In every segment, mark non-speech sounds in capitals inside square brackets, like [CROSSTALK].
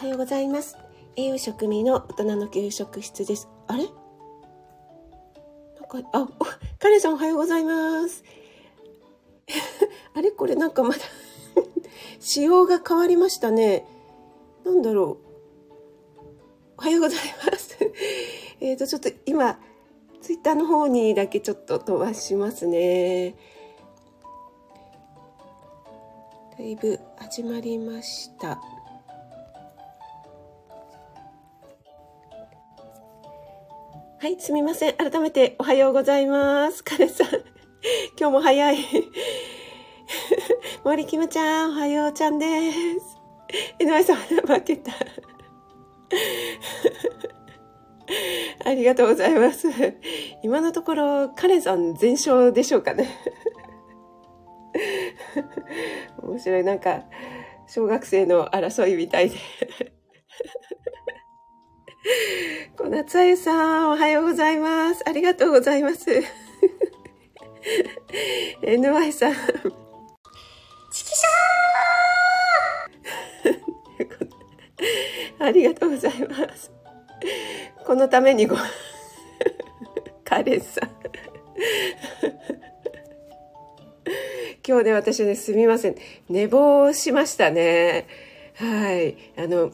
はようございます。栄養食味の大人の給食室です。あれ？なんか、あ、おカレンさんおはようございます。[LAUGHS] あれ？これなんかまだ [LAUGHS] 仕様が変わりましたね。なんだろう。おはようございます。[LAUGHS] えっと、ちょっと今、ツイッターの方にだけちょっと飛ばしますね。だいぶ始まりました。はい、すみません。改めておはようございます。カレさん、[LAUGHS] 今日も早い。[LAUGHS] 森キムちゃん、おはようちゃんです。井上さん、負けた。[LAUGHS] ありがとうございます。今のところ、カレンさん全勝でしょうかね。面白い。なんか、小学生の争いみたいで。[LAUGHS] 小夏あゆさん、おはようございます。ありがとうございます。[LAUGHS] NY さん。チキシありがとうございます。このためにご、カレンさん。今日ね、私ね、すみません。寝坊しましたね。はい。あの、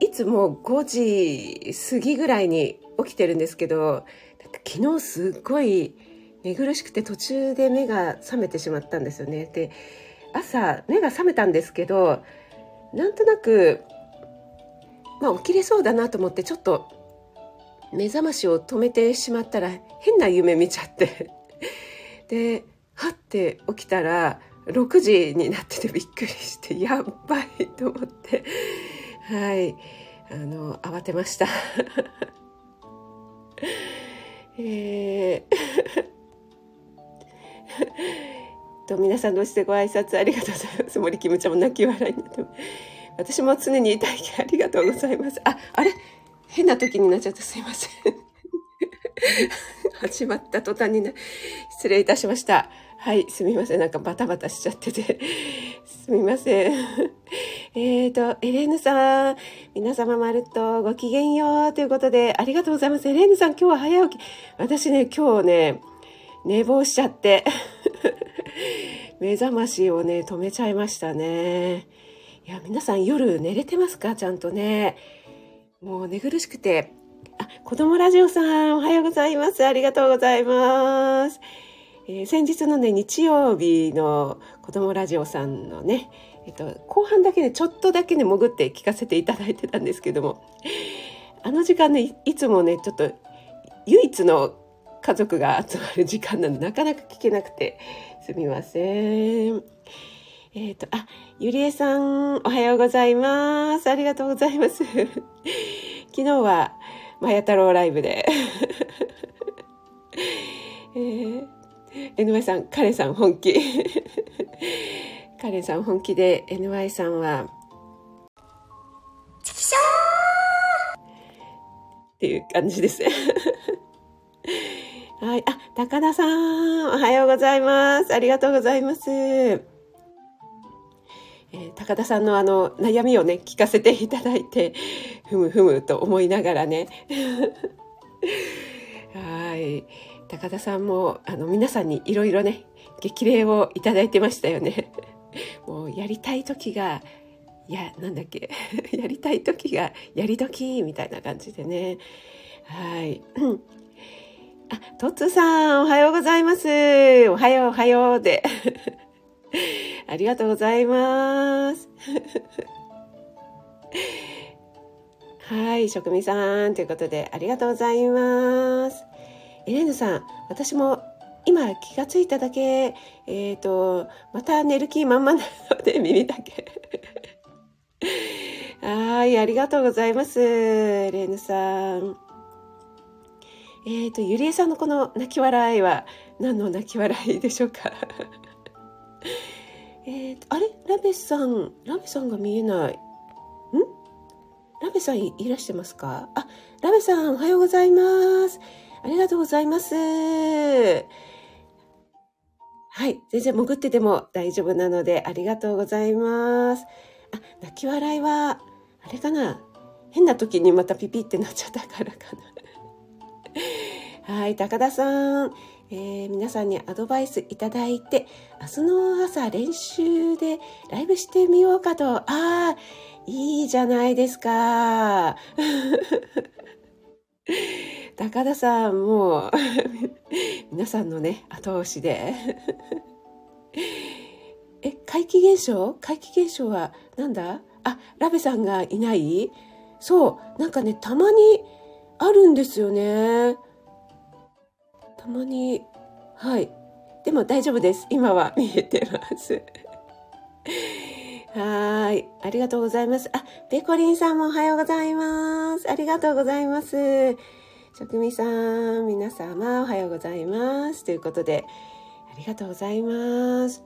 いつも5時過ぎぐらいに起きてるんですけど、昨日すっごい寝苦しくて途中で目が覚めてしまったんですよね。で、朝目が覚めたんですけど、なんとなく、まあ起きれそうだなと思ってちょっと目覚ましを止めてしまったら変な夢見ちゃって。[LAUGHS] で、はって起きたら6時になっててびっくりして、やっばいと思って。はい。あの、慌てました。[LAUGHS] えー、[LAUGHS] と、皆さんどうしてご挨拶ありがとうございます。森キムちゃんも泣き笑いになって私も常にいたいありがとうございます。あ、あれ？変な時になっちゃってすいません。[LAUGHS] 始まった途端にね、失礼いたしました。はい、すみません。なんかバタバタしちゃってて。[LAUGHS] すみません。[LAUGHS] えーと、エレーヌさん、皆様まるっとごきげんようということで、ありがとうございます。エレーヌさん、今日は早起き。私ね、今日ね、寝坊しちゃって。[LAUGHS] 目覚ましをね、止めちゃいましたね。いや、皆さん夜寝れてますか？ちゃんとね。もう寝苦しくて。あ、子供ラジオさん、おはようございます。ありがとうございます。えー先日のね、日曜日の子供ラジオさんのね、えっと、後半だけね、ちょっとだけね、潜って聞かせていただいてたんですけども、あの時間ね、いつもね、ちょっと唯一の家族が集まる時間なので、なかなか聞けなくて、すみません。えっ、と、あ、ゆりえさん、おはようございます。ありがとうございます。[LAUGHS] 昨日は、まや太郎ライブで、[LAUGHS] えー、NY さん、カレンさん本気。カレンさん本気で、NY さんは、チキシっていう感じです。[LAUGHS] はい。あ、高田さん、おはようございます。ありがとうございます。えー高田さんのあの悩みをね、聞かせていただいて、ふむふむと思いながらね。[LAUGHS] はい。高田さんも、あの、皆さんにいろいろね、激励をいただいてましたよね。[LAUGHS] もう、やりたい時が、いや、なんだっけ、[LAUGHS] やりたい時が、やり時みたいな感じでね。はい。[CLEARS THROAT] あ、トッツさん、おはようございます。おはよう、おはようで。[LAUGHS] ありがとうございます。はい、職味さん、ということで、ありがとうございます。エレーヌさん、私も今気がついただけ、えっ、と、また寝る気満々なので、耳だけ。[LAUGHS] はい、ありがとうございます。エレーヌさん。えっ、と、ゆりえさんのこの泣き笑いは何の泣き笑いでしょうか？[LAUGHS] えっと、あれ？ラベさん、ラベさんが見えない。ん？ラベさんいいらしてますか？あ、ラベさんおはようございます。ありがとうございます。はい、全然潜ってても大丈夫なのでありがとうございます。あ、泣き笑いは、あれかな変な時にまたピピってなっちゃったからかな。[LAUGHS] はい、高田さん、えー、皆さんにアドバイスいただいて、明日の朝練習でライブしてみようかと。ああ、いいじゃないですか。[LAUGHS] 高田さん、もう [LAUGHS] 皆さんのね、後押しでえ、怪奇現象？怪奇現象はなんだ？あ、ラベさんがいない？そう、なんかね、たまにあるんですよね。たまに、はい。でも大丈夫です。今は見えてます。[LAUGHS] はい。ありがとうございます。あ、ペコリンさんもおはようございます。ありがとうございます。職味さん、皆様おはようございます。ということで、ありがとうございます。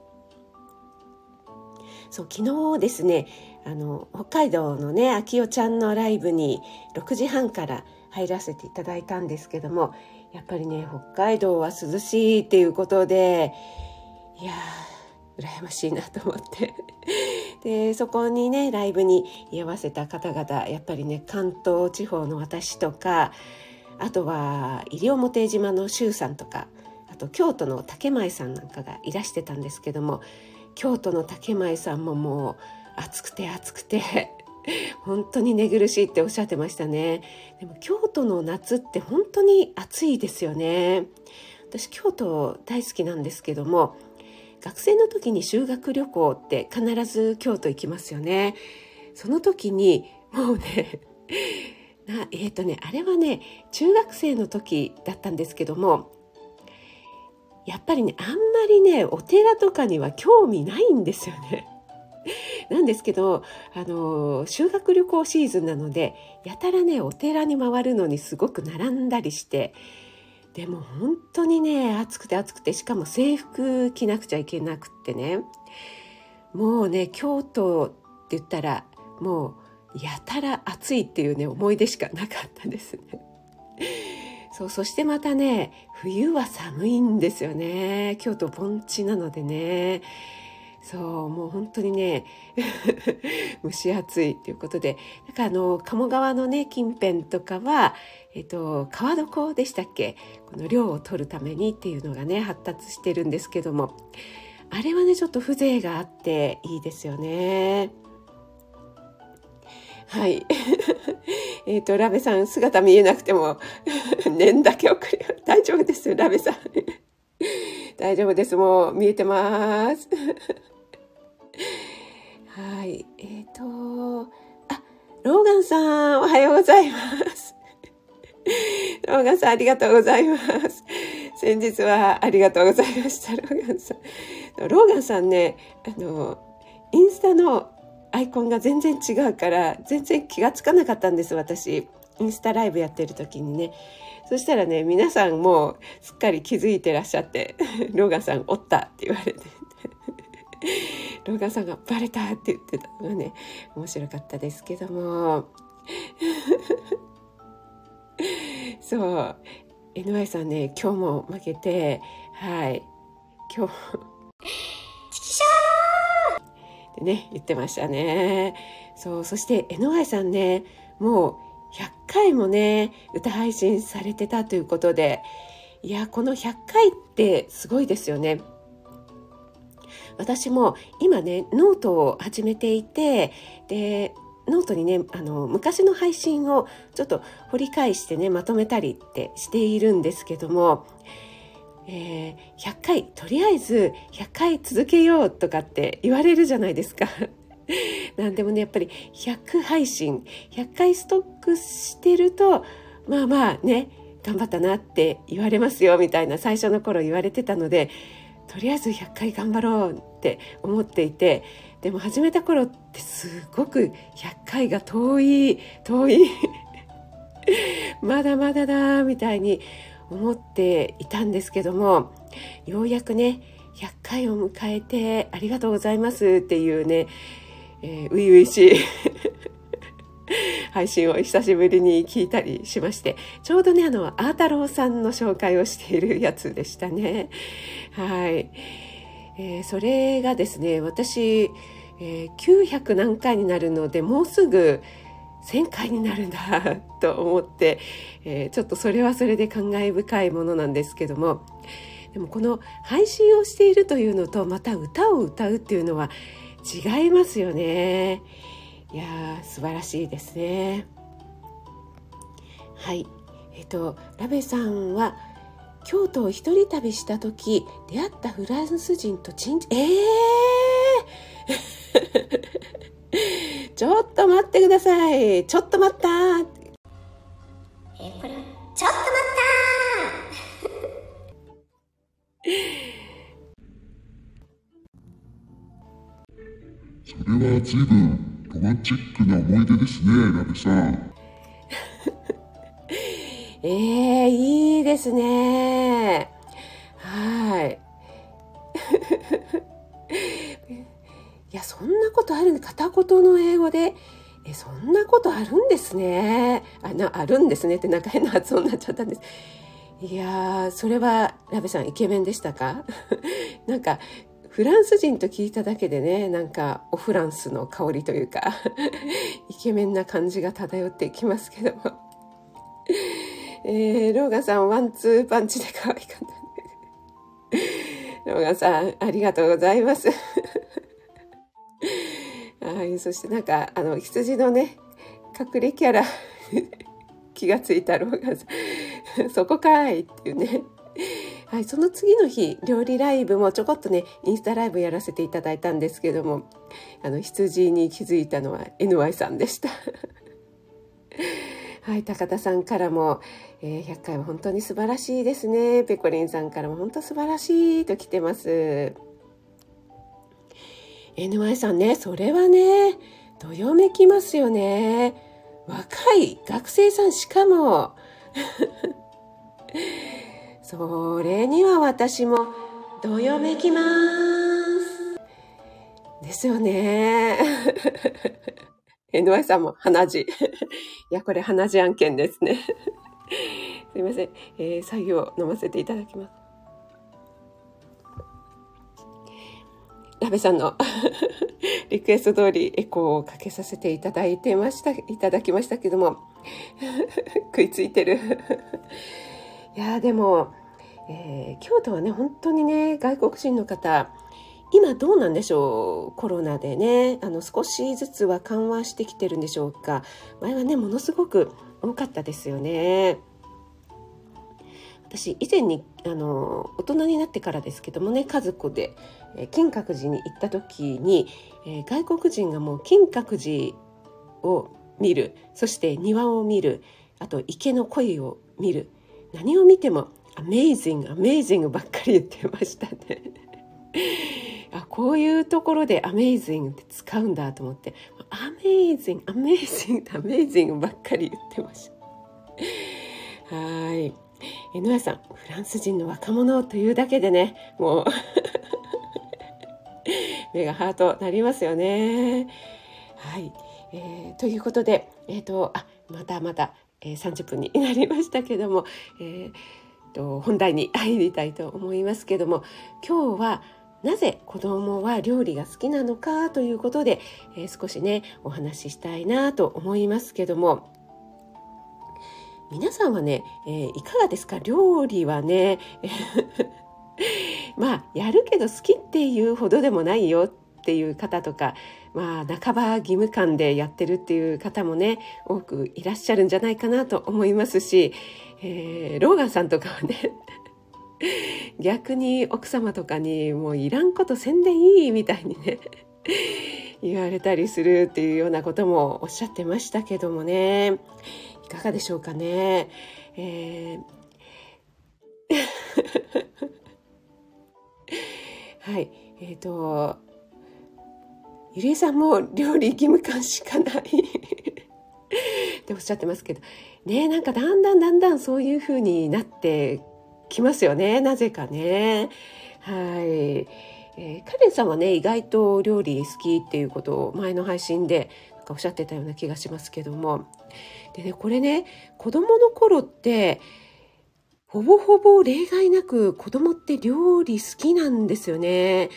そう、昨日ですね、あの、北海道のね、あきおちゃんのライブに6時半から入らせていただいたんですけども、やっぱりね、北海道は涼しいっていうことで、いやー、羨ましいなと思って。[LAUGHS] で、そこにね、ライブに居合わせた方々、やっぱりね、関東地方の私とか、あとは西表島の周さんとか、あと京都の竹前さんなんかがいらしてたんですけども、京都の竹前さんももう暑くて暑くて [LAUGHS] 本当に寝苦しいっておっしゃってましたね。でも京都の夏って本当に暑いですよね。私京都大好きなんですけども学生の時に修学旅行って必ず京都行きますよね。その時にもうねなえっ、ー、とねあれはね中学生の時だったんですけどもやっぱりねあんまりねお寺とかには興味ないんですよね。[LAUGHS] なんですけど、あの、修学旅行シーズンなので、やたらね、お寺に回るのにすごく並んだりして、でも本当にね、暑くて暑くて、しかも制服着なくちゃいけなくってね、もうね、京都って言ったら、もう、やたら暑いっていうね、思い出しかなかったですね。そう、そしてまたね、冬は寒いんですよね。京都盆地なのでね。そうもう本当にね [LAUGHS] 蒸し暑いということでだかあの鴨川のね近辺とかは、えっと、川床でしたっけ？この量を取るためにっていうのがね発達してるんですけどもあれはねちょっと風情があっていいですよね。はい。[LAUGHS] えっと、ラベさん、姿見えなくても、[LAUGHS] 念だけ送る。大丈夫ですよ、ラベさん。[LAUGHS] 大丈夫です。もう見えてます。はい。えっ、ー、と、あ、ローガンさん、おはようございます。ローガンさん、ありがとうございます。先日はありがとうございました、ローガンさん。ローガンさんね、あの、インスタのアイコンが全然違うから、全然気がつかなかったんです、私。インスタライブやってる時にね。そしたらね、皆さんもすっかり気づいてらっしゃって、[LAUGHS] ローガンさんおったって言われて、[LAUGHS] ローガンさんがバレたって言ってたのがね、面白かったですけども、[LAUGHS] そう、NY さんね、今日も負けて、はい、今日、チキシャーってね、言ってましたね。そう、そして NY さんね、もう100回もね、歌配信されてたということで、いや、この100回ってすごいですよね。私も今ね、ノートを始めていて、で、ノートにね、あの、昔の配信をちょっと掘り返してね、まとめたりってしているんですけども、えー、100回、とりあえず100回続けようとかって言われるじゃないですか。[LAUGHS] なんでもね、やっぱり100配信、100回ストックしてると、まあまあね、頑張ったなって言われますよ、みたいな最初の頃言われてたので、とりあえず100回頑張ろうって思っていて、でも始めた頃ってすごく100回が遠い、遠い [LAUGHS] まだまだだ、みたいに思っていたんですけども、ようやくね、100回を迎えてありがとうございますっていうね、えー、初々しい [LAUGHS] 配信を久しぶりに聞いたりしまして、ちょうどね、あの、アータローさんの紹介をしているやつでしたね。はい。えー、それがですね、私、えー、900何回になるので、もうすぐ1000回になるんだ [LAUGHS] と思って、えー、ちょっとそれはそれで感慨深いものなんですけども。でもこの配信をしているというのとまた歌を歌うっていうのは違いますよね。いやー素晴らしいですね。はい。えっ、ー、とラベさんは京都を一人旅した時出会ったフランス人とチンええー、[LAUGHS] [LAUGHS] ちょっと待ってください。ちょっと待った。えこれちょっと待ったそれは随分ロマンチックな思い出ですねラベさん。え [LAUGHS] えー、いいですね。そんなことあるんで片言の英語で、え、そんなことあるんですね。あ、な、あるんですねってなんか変な発音になっちゃったんです。いやー、それは、ラベさんイケメンでしたか？[LAUGHS] なんか、フランス人と聞いただけでね、なんか、オフランスの香りというか [LAUGHS] イケメンな感じが漂ってきますけどもえー、ローガさん、ワンツーパンチで可愛かった。ローガさん、ありがとうございます。[LAUGHS] はい、そしてなんか、あの、羊のね、隠れキャラ、[LAUGHS] 気がついたローガンさん、[LAUGHS] そこかいっていうね。はい、その次の日、料理ライブもちょこっとね、インスタライブやらせていただいたんですけども、あの、羊に気づいたのは NY さんでした。はい、高田さんからも、えー、100回は本当に素晴らしいですね。ペコリンさんからも本当素晴らしいと来てます。NY さんね、それはね、どよめきますよね。若い学生さんしかも。[LAUGHS] それには私もどよめきます。ですよね。[LAUGHS] NY さんも鼻血。[LAUGHS] いや、これ鼻血案件ですね。すいません。えー、作業飲ませていただきます。ラベさんの [LAUGHS] リクエスト通りエコーをかけさせていただいてました、いただきましたけども、[LAUGHS] 食いついてる。[LAUGHS] いやでも、えー、京都はね、本当にね、外国人の方、今どうなんでしょうコロナでねあの少しずつは緩和してきてるんでしょうか前はねものすごく多かったですよね私以前にあの大人になってからですけどもね家族で、え金閣寺に行った時に、え、外国人がもう金閣寺を見る。そして庭を見る。あと池の鯉を見る。何を見てもアメイジングアメイジングばっかり言ってましたね。[LAUGHS] あこういうところでアメイジングって使うんだと思って。アメイジングアメイジングアメイジングばっかり言ってました。はい。N さんフランス人の若者というだけでねもう [LAUGHS] 目がハートなりますよね。はい、えー、ということでえっ、ー、とあまたまた、えー、30分になりましたけども、えーと本題に入りたいと思いますけども今日はなぜ子供は料理が好きなのかということで、えー、少しねお話ししたいなと思いますけども皆さんはね、えー、いかがですか？料理はね [LAUGHS] まあやるけど好きっていうほどでもないよっていう方とかまあ半ば義務感でやってるっていう方もね多くいらっしゃるんじゃないかなと思いますし、えー、ローガンさんとかはね [LAUGHS] 逆に奥様とかにもういらんことせんでいいみたいにね言われたりするっていうようなこともおっしゃってましたけどもね。かがでしょうかね。えー。[LAUGHS] はい。えっ、ー、とゆりえさんも料理義務感しかない。[LAUGHS] っておっしゃってますけど。ねなんかだんだんだんだんそういう風になってきますよね。なぜかね。はい、えー、カレンさんはね意外と料理好きっていうことを前の配信でなんかおっしゃってたような気がしますけども。でねこれね子供の頃ってほぼほぼ例外なく子供って料理好きなんですよね。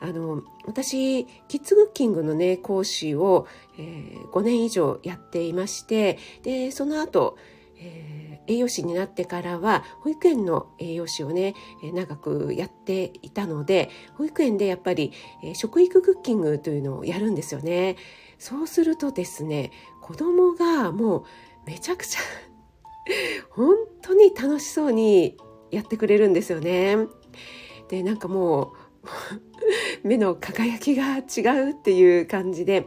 あの私キッズクッキングのね講師を、えー、5年以上やっていましてでその後、えー、栄養士になってからは保育園の栄養士をね長くやっていたので保育園でやっぱり、えー、食育クッキングというのをやるんですよね。そうするとですね子供がもうめちゃくちゃ [LAUGHS] 本当に楽しそうにやってくれるんですよね。でなんかもう [LAUGHS] 目の輝きが違うっていう感じでやっ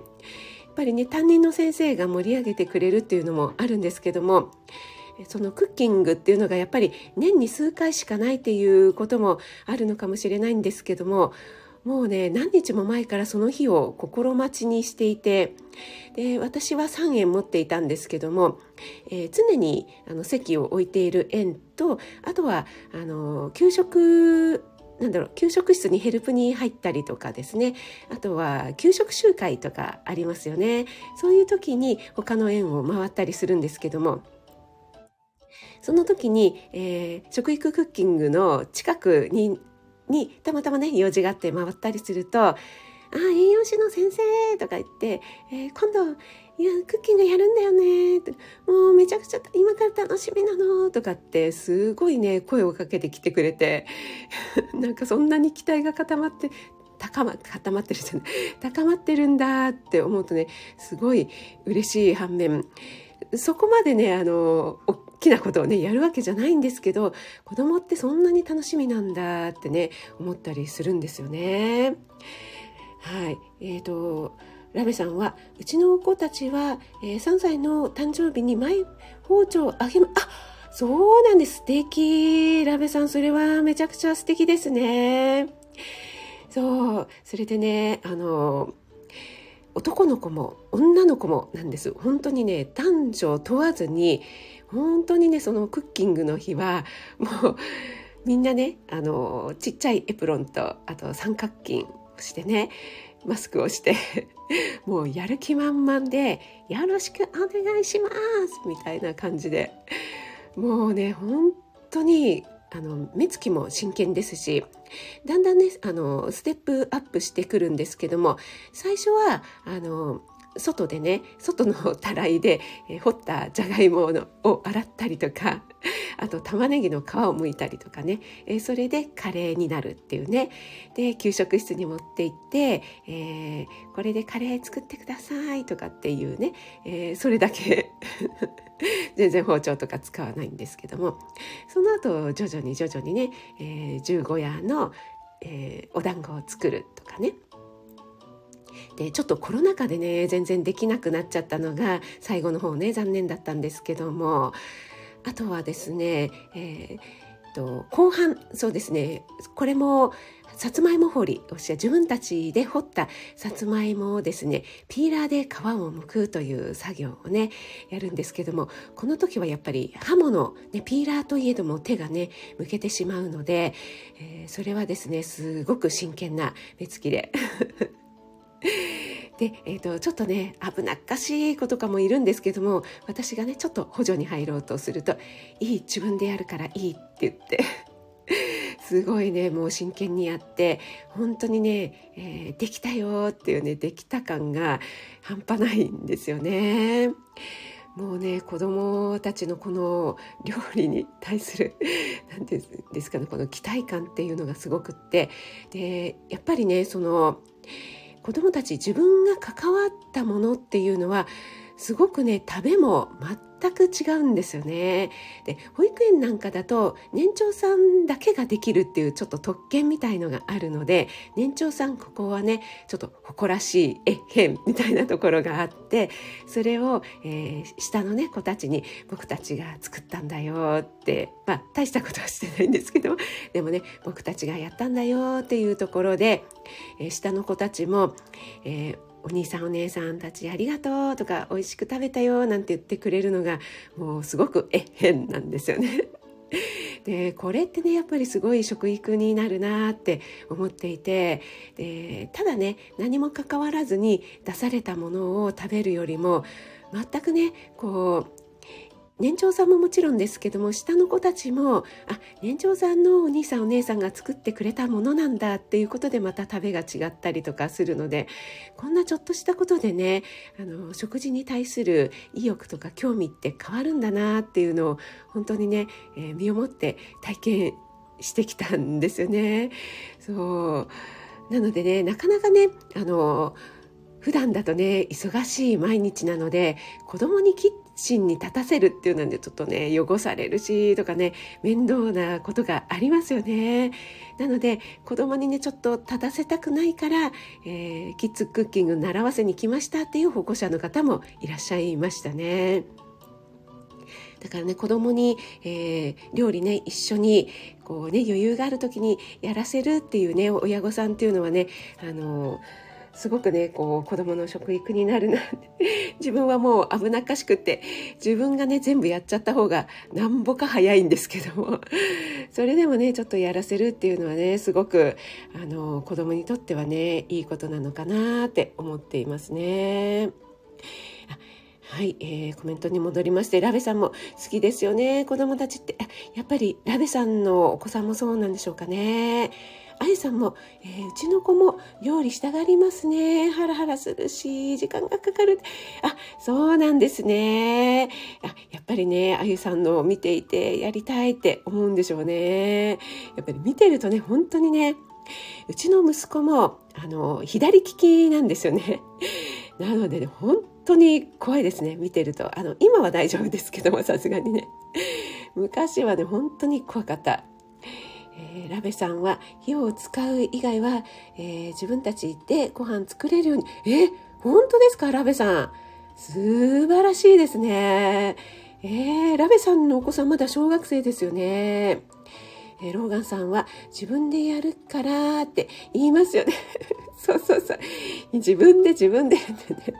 ぱりね担任の先生が盛り上げてくれるっていうのもあるんですけどもそのクッキングっていうのがやっぱり年に数回しかないっていうこともあるのかもしれないんですけどももうね何日も前からその日を心待ちにしていてで私は3円持っていたんですけども、えー、常にあの席を置いている園とあとはあの給食なんだろう給食室にヘルプに入ったりとかですね。あとは給食集会とかありますよね。そういう時に他の園を回ったりするんですけどもその時に、えー、食育クッキングの近くににたまたまね用事があって回ったりすると「あ栄養士の先生」とか言って「えー、今度いやクッキングやるんだよね」って「もうめちゃくちゃ今から楽しみなの」とかってすごいね声をかけてきてくれて [LAUGHS] なんかそんなに期待が固まって高ま固まってるじゃない。[LAUGHS] 高まってるんだって思うとねすごい嬉しい反面そこまでねあのきなことをねやるわけじゃないんですけど子供ってそんなに楽しみなんだってね思ったりするんですよね。はい。えーと、ラベさんはうちの子たちは、えー、3歳の誕生日にマイ包丁をあげまあそうなんです。素敵。ラベさんそれはめちゃくちゃ素敵ですね。そう。それでねあの男の子も女の子もなんです。本当にね男女問わずに本当にねそのクッキングの日はもうみんなねあのちっちゃいエプロンとあと三角巾をしてねマスクをして [LAUGHS] もうやる気満々で「よろしくお願いします」みたいな感じでもうね本当にあの目つきも真剣ですしだんだんねあのステップアップしてくるんですけども最初はあの外でね外のたらいで、えー、掘ったじゃがいもを洗ったりとか [LAUGHS] あと玉ねぎの皮を剥いたりとかね、えー、それでカレーになるっていうね。で給食室に持って行って、えー、これでカレー作ってくださいとかっていうね、えそれだけ [LAUGHS] 全然包丁とか使わないんですけども。その後徐々に徐々にね、え15夜の、えお団子を作るとかね。でちょっとコロナ禍でね全然できなくなっちゃったのが最後の方ね残念だったんですけどもあとはですね、えーと後半そうですねこれもさつまいも掘り自分たちで掘ったさつまいもをですねピーラーで皮を剥くという作業をねやるんですけどもこの時はやっぱり刃物、ね、ピーラーといえども手がね向けてしまうので、えー、それはですねすごく真剣な目つきで [LAUGHS] [LAUGHS] で、えーと、ちょっとね危なっかしい子とかもいるんですけども私がねちょっと補助に入ろうとすると「いい自分でやるからいい」って言って [LAUGHS] すごいねもう真剣にやって本当にね、えー、できたよっていうねできた感が半端ないんですよね。もうね子供たちのこの料理に対する [LAUGHS] 何て言うんですかねこの期待感っていうのがすごくってでやっぱりねその子どもたち自分が関わったものっていうのはすごくね食べも全く違うんですよね。で保育園なんかだと年長さんだけができるっていうちょっと特権みたいのがあるので年長さんここはねちょっと誇らしいえへんみたいなところがあってそれを、えー、下のね子たちに僕たちが作ったんだよってまあ大したことはしてないんですけどでもね僕たちがやったんだよっていうところで、えー、下の子たちも、えーお兄さんお姉さんたちありがとうとか美味しく食べたよなんて言ってくれるのがもうすごくえ変なんですよね。[LAUGHS] でこれってねやっぱりすごい食育になるなって思っていてでただね何も関わらずに出されたものを食べるよりも全くねこう年長さんももちろんですけども下の子たちもあ年長さんのお兄さんお姉さんが作ってくれたものなんだっていうことでまた食べが違ったりとかするのでこんなちょっとしたことでねあの食事に対する意欲とか興味って変わるんだなっていうのを本当にね、えー、身をもって体験してきたんですよね。そうなのでねなかなかねあの普段だとね忙しい毎日なので子供にチンに立たせるっていうのでちょっとね汚されるしとかね面倒なことがありますよねなので子供にねちょっと立たせたくないから、えー、キッズクッキング習わせに来ましたっていう保護者の方もいらっしゃいましたね。だからね子供に、えー、料理ね一緒にこうね余裕がある時にやらせるっていうね親御さんっていうのはねあのーすごくねこう子供の食育になるな [LAUGHS] 自分はもう危なっかしくって自分がね全部やっちゃった方がなんぼか早いんですけども [LAUGHS] それでもねちょっとやらせるっていうのはねすごくあの子供にとってはねいいことなのかなって思っていますね。はい、えー、コメントに戻りまして、ラベさんも好きですよね、子供たちって。やっぱりラベさんのお子さんもそうなんでしょうかね。あゆさんも、えー、うちの子も料理したがりますね。ハラハラするし、時間がかかる。あ、そうなんですね。あやっぱりね、あゆさんのを見ていてやりたいって思うんでしょうね。やっぱり見てるとね、本当にね、うちの息子も、あの、左利きなんですよね。なのでね、本当に怖いですね、見てると。あの、今は大丈夫ですけども、さすがにね。昔はね、本当に怖かった。えー、ラベさんは火を使う以外は、えー、自分たちでご飯作れるように。え本当ですか？ラベさん。素晴らしいですね。えー、ラベさんのお子さんまだ小学生ですよね。えー、ローガンさんは自分でやるからって言いますよね。[LAUGHS] そうそうそう。自分で自分で。ってね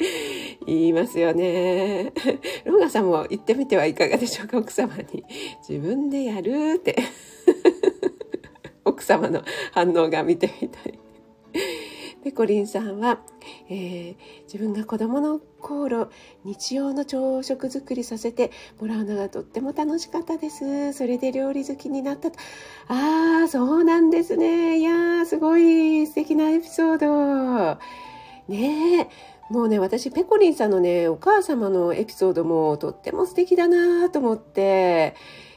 [LAUGHS] 言いますよね。[LAUGHS] ローガさんも言ってみてはいかがでしょうか、奥様に。自分でやるって。[LAUGHS] 奥様の反応が見てみたい。ペコリンさんは、えー、自分が子供の頃日曜の朝食作りさせてもらうのがとっても楽しかったですそれで料理好きになったとああそうなんですねいやーすごい素敵なエピソードねえもうね私ペコリンさんのねお母様のエピソードもとっても素敵だなと思って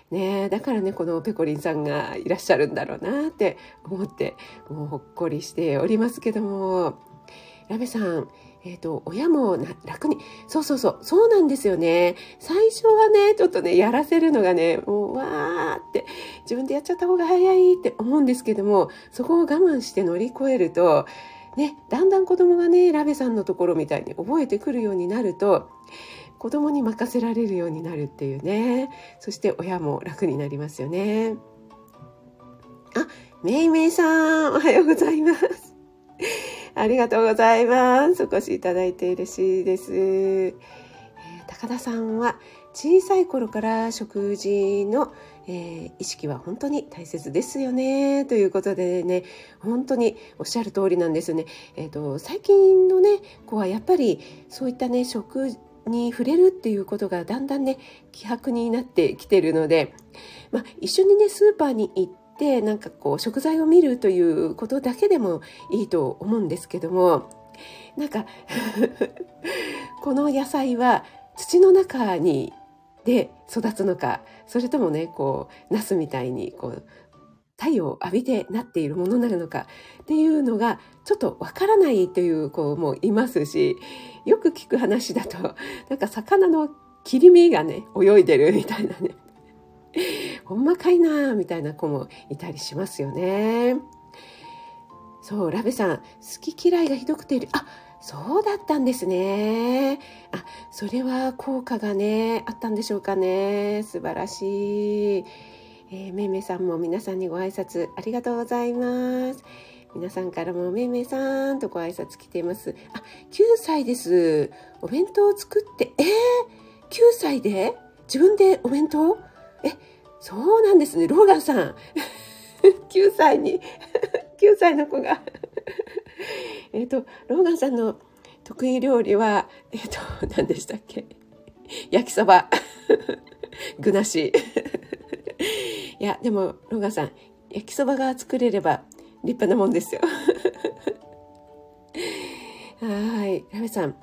ねだからねこのペコリンさんがいらっしゃるんだろうなって思ってもうほっこりしておりますけどもラベさんえっ、ー、と、親も楽に、そうそうそう、そうなんですよね。最初はね、ちょっとね、やらせるのがね、もう、わーって、自分でやっちゃった方が早いって思うんですけども、そこを我慢して乗り越えると、ね、だんだん子供がね、ラベさんのところみたいに覚えてくるようになると、子供に任せられるようになるっていうね。そして親も楽になりますよね。あめいめいさんおはようございます。ありがとうございます。お越しいただいて嬉しいです、えー、高田さんは小さい頃から食事の、えー、意識は本当に大切ですよねということでね本当におっしゃる通りなんですよね。えーと、最近のね子はやっぱりそういったね食に触れるっていうことがだんだんね希薄になってきてるので、まあ、一緒にねスーパーに行ってなんかこう食材を見るということだけでもいいと思うんですけどもなんか [LAUGHS] この野菜は土の中にで育つのかそれともねこうナスみたいにこう太陽を浴びてなっているものなのかっていうのがちょっとわからないという子もいますしよく聞く話だと [LAUGHS] なんか魚の切り身がね泳いでるみたいなね [LAUGHS] ほんまかいなみたいな子もいたりしますよね。そうラベさん好き嫌いがひどくてあそうだったんですね。あそれは効果がねあったんでしょうかね素晴らしい。えー、めいめいさんも皆さんにご挨拶ありがとうございます。皆さんからもめいめいさんとご挨拶来ています。あ、9歳です。お弁当を作って、えー、9歳で？自分でお弁当？え、そうなんですね。ローガンさん。[LAUGHS] 9歳に、[LAUGHS] 9歳の子が [LAUGHS] えっと、ローガンさんの得意料理は、えっ、ー、と、[LAUGHS] 何でしたっけ？焼きそば。[LAUGHS] 具なし。いや、でも、ローガンさん、焼きそばが作れれば立派なもんですよ。はい。ラメさん、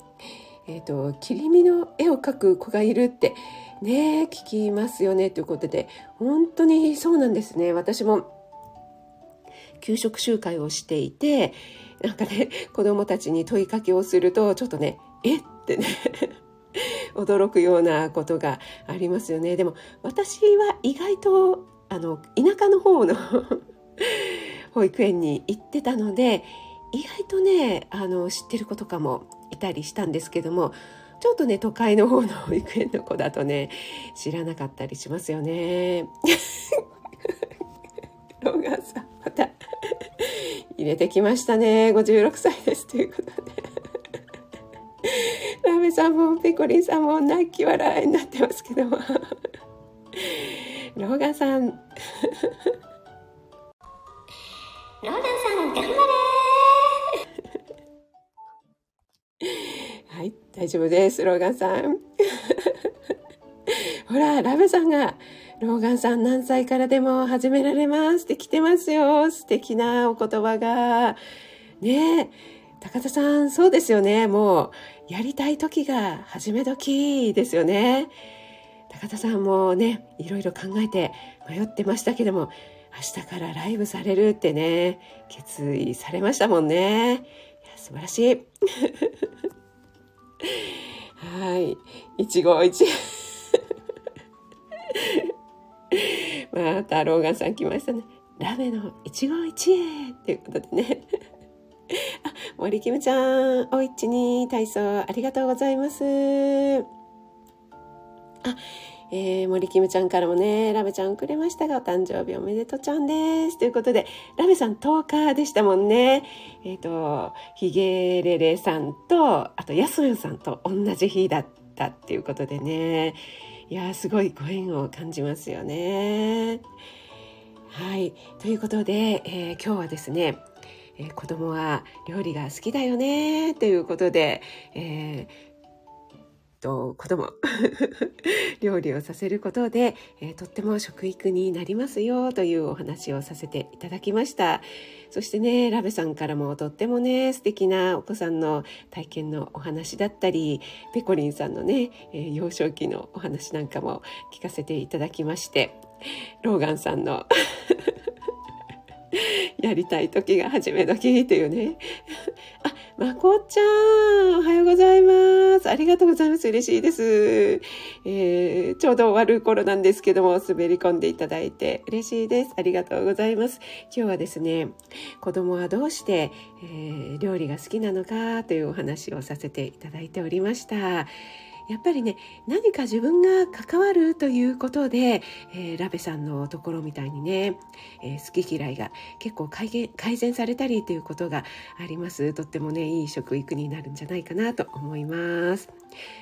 えっ、ー、と、切り身の絵を描く子がいるって、ね聞きますよね、ということで、本当にそうなんですね。私も、給食集会をしていて、なんかね、子供たちに問いかけをすると、ちょっとね、えっ？てね [LAUGHS] 驚くようなことがありますよね。でも、私は意外と、あの、田舎の方の [LAUGHS] 保育園に行ってたので、意外とね、あの、知ってる子とかもいたりしたんですけども、ちょっとね、都会の方の保育園の子だとね、知らなかったりしますよね。ロガさん、また入れてきましたね。56歳です。ということで。ラーメンさんもペコリンさんも泣き笑いになってますけども。ローガンさん。ローガンさん、頑張れはい、大丈夫です。ローガンさん。ほら、ラベさんが、ローガンさん何歳からでも始められますって来てますよ。素敵なお言葉が。ねえ、高田さん、そうですよね。もう、やりたい時が始め時ですよね。高田さんもね、いろいろ考えて迷ってましたけども、明日からライブされるってね、決意されましたもんね。いや素晴らしい。[LAUGHS] はい。一期一会 [LAUGHS] またローガンさん来ましたね。ラメの一期一会ということでね。[LAUGHS] あ、森キムちゃん、おいちに体操ありがとうございます。あ、えー、森キムちゃんからもね、ラメちゃんくれましたが、お誕生日おめでとうちゃんです。ということで、ラメさん10日でしたもんね。えっ、ー、と、ヒゲレレさんと、あと、ヤソヨさんと同じ日だったっていうことでね。いやすごいご縁を感じますよね。はい。ということで、えー、今日はですね、えー、子供は料理が好きだよねということで、えー、と子供 [LAUGHS] 料理をさせることで、えー、とっても食育になりますよというお話をさせていただきました。そしてね、ラベさんからもとってもね、素敵なお子さんの体験のお話だったり、ペコリンさんのね、えー、幼少期のお話なんかも聞かせていただきまして、ローガンさんの [LAUGHS] [LAUGHS] やりたい時が始め時というね。[LAUGHS] あ、まこちゃん、おはようございます。ありがとうございます。嬉しいです。えー、ちょうど終わる頃なんですけども、滑り込んでいただいて嬉しいです。ありがとうございます。今日はですね、子供はどうして、えー、料理が好きなのかというお話をさせていただいておりました。やっぱりね何か自分が関わるということで、えー、ラベさんのところみたいにね、えー、好き嫌いが結構改善されたりということがありますとってもねいい食育になるんじゃないかなと思います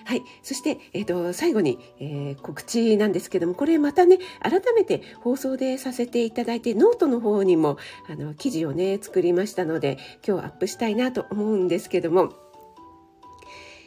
はい。そして、えっ、ー、と、最後に、えー、告知なんですけども、これまたね、改めて放送でさせていただいて、ノートの方にも、あの、記事をね、作りましたので、今日アップしたいなと思うんですけども、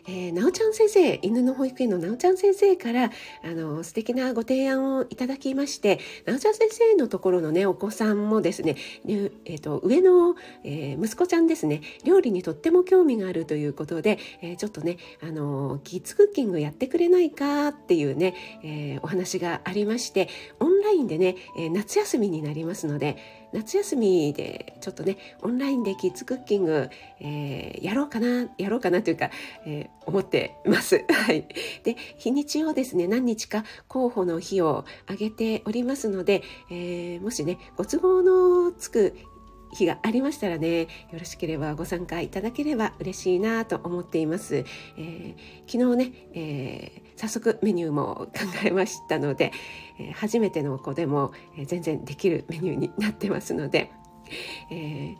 えー、なおちゃん先生、犬の保育園のなおちゃん先生から、あの、素敵なご提案をいただきまして、なおちゃん先生のところのね、お子さんもですね、えっ、ー、と、上の、えー、息子ちゃんですね、料理にとっても興味があるということで、えちょっとね、あの、キッズクッキングやってくれないかっていうね、えお話がありまして、オンラインでね、え夏休みになりますので、夏休みでちょっとねオンラインでキッズクッキング、えー、やろうかなやろうかなというか、えー、思ってます。[LAUGHS] はい、で日にちをですね何日か候補の日を挙げておりますので、えー、もしねご都合のつく日がありましたらね、よろしければご参加いただければ嬉しいなと思っています。えー、昨日ね、えー、早速メニューも考えましたので、えー、初めての子でも、え全然できるメニューになってますので、え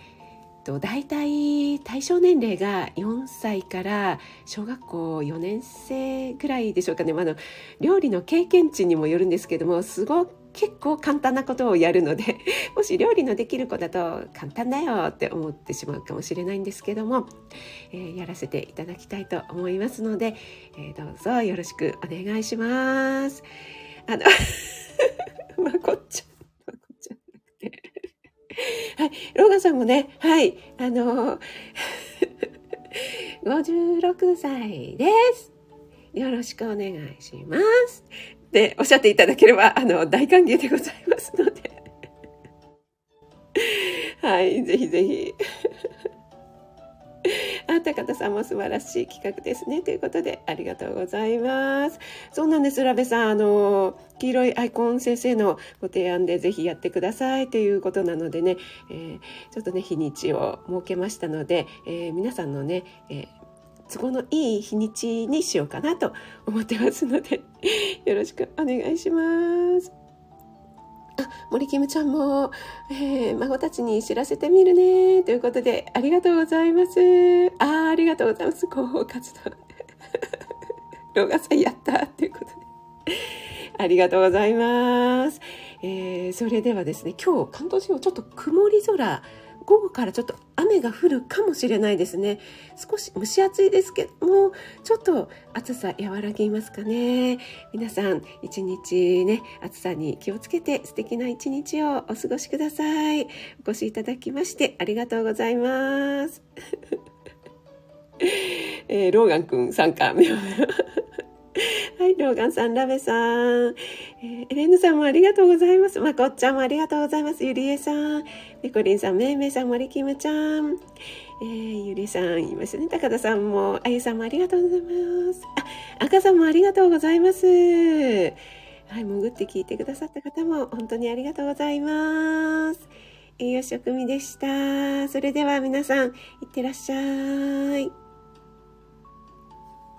と大体対象年齢が4歳から小学校4年生ぐらいでしょうかね、まあ、の料理の経験値にもよるんですけどもすご結構簡単なことをやるので [LAUGHS] もし料理のできる子だと簡単だよって思ってしまうかもしれないんですけども、えー、やらせていただきたいと思いますので、えー、どうぞよろしくお願いします。あの [LAUGHS] まこっちゃん、まこっちゃんなくて。はい、ローガンさんもね、はい、あの [LAUGHS] 56歳です。よろしくお願いします。っておっしゃっていただければ、あの、大歓迎でございますので。[LAUGHS] はい、ぜひぜひ。あ、高田さんも素晴らしい企画ですね。ということで、ありがとうございます。そうなんです、ラベさん。あの、黄色いアイコン先生のご提案でぜひやってくださいということなのでね、えー、ちょっとね、日にちを設けましたので、えー、皆さんのね、えー都合のいい日にちにしようかなと思ってますので [LAUGHS] よろしくお願いします。あ、森キムちゃんも、えー、孫たちに知らせてみるね。ということで、ありがとうございます。あありがとうございます。広報活動。[LAUGHS] 動画祭やったということで。ありがとうございます。えー、それではですね、今日関東地方ちょっと曇り空午後からちょっと雨が降るかもしれないですね。少し蒸し暑いですけども、ちょっと暑さ和らぎますかね。皆さん、一日ね、暑さに気をつけて素敵な一日をお過ごしください。お越しいただきましてありがとうございます。[LAUGHS] えー、ローガン君参加。はい、ローガンさん、ラベさん、えー、エレンヌさんもありがとうございます。まこっちゃんもありがとうございます。ゆりえさん、ペコリンさん、めいめいさん、森キムちゃん、えー、ゆりさん、いますね。高田さんも、あゆさんもありがとうございます。あ、赤さんもありがとうございます。はい、潜って聞いてくださった方も、本当にありがとうございます。栄養食味でした。それでは皆さん、いってらっしゃい。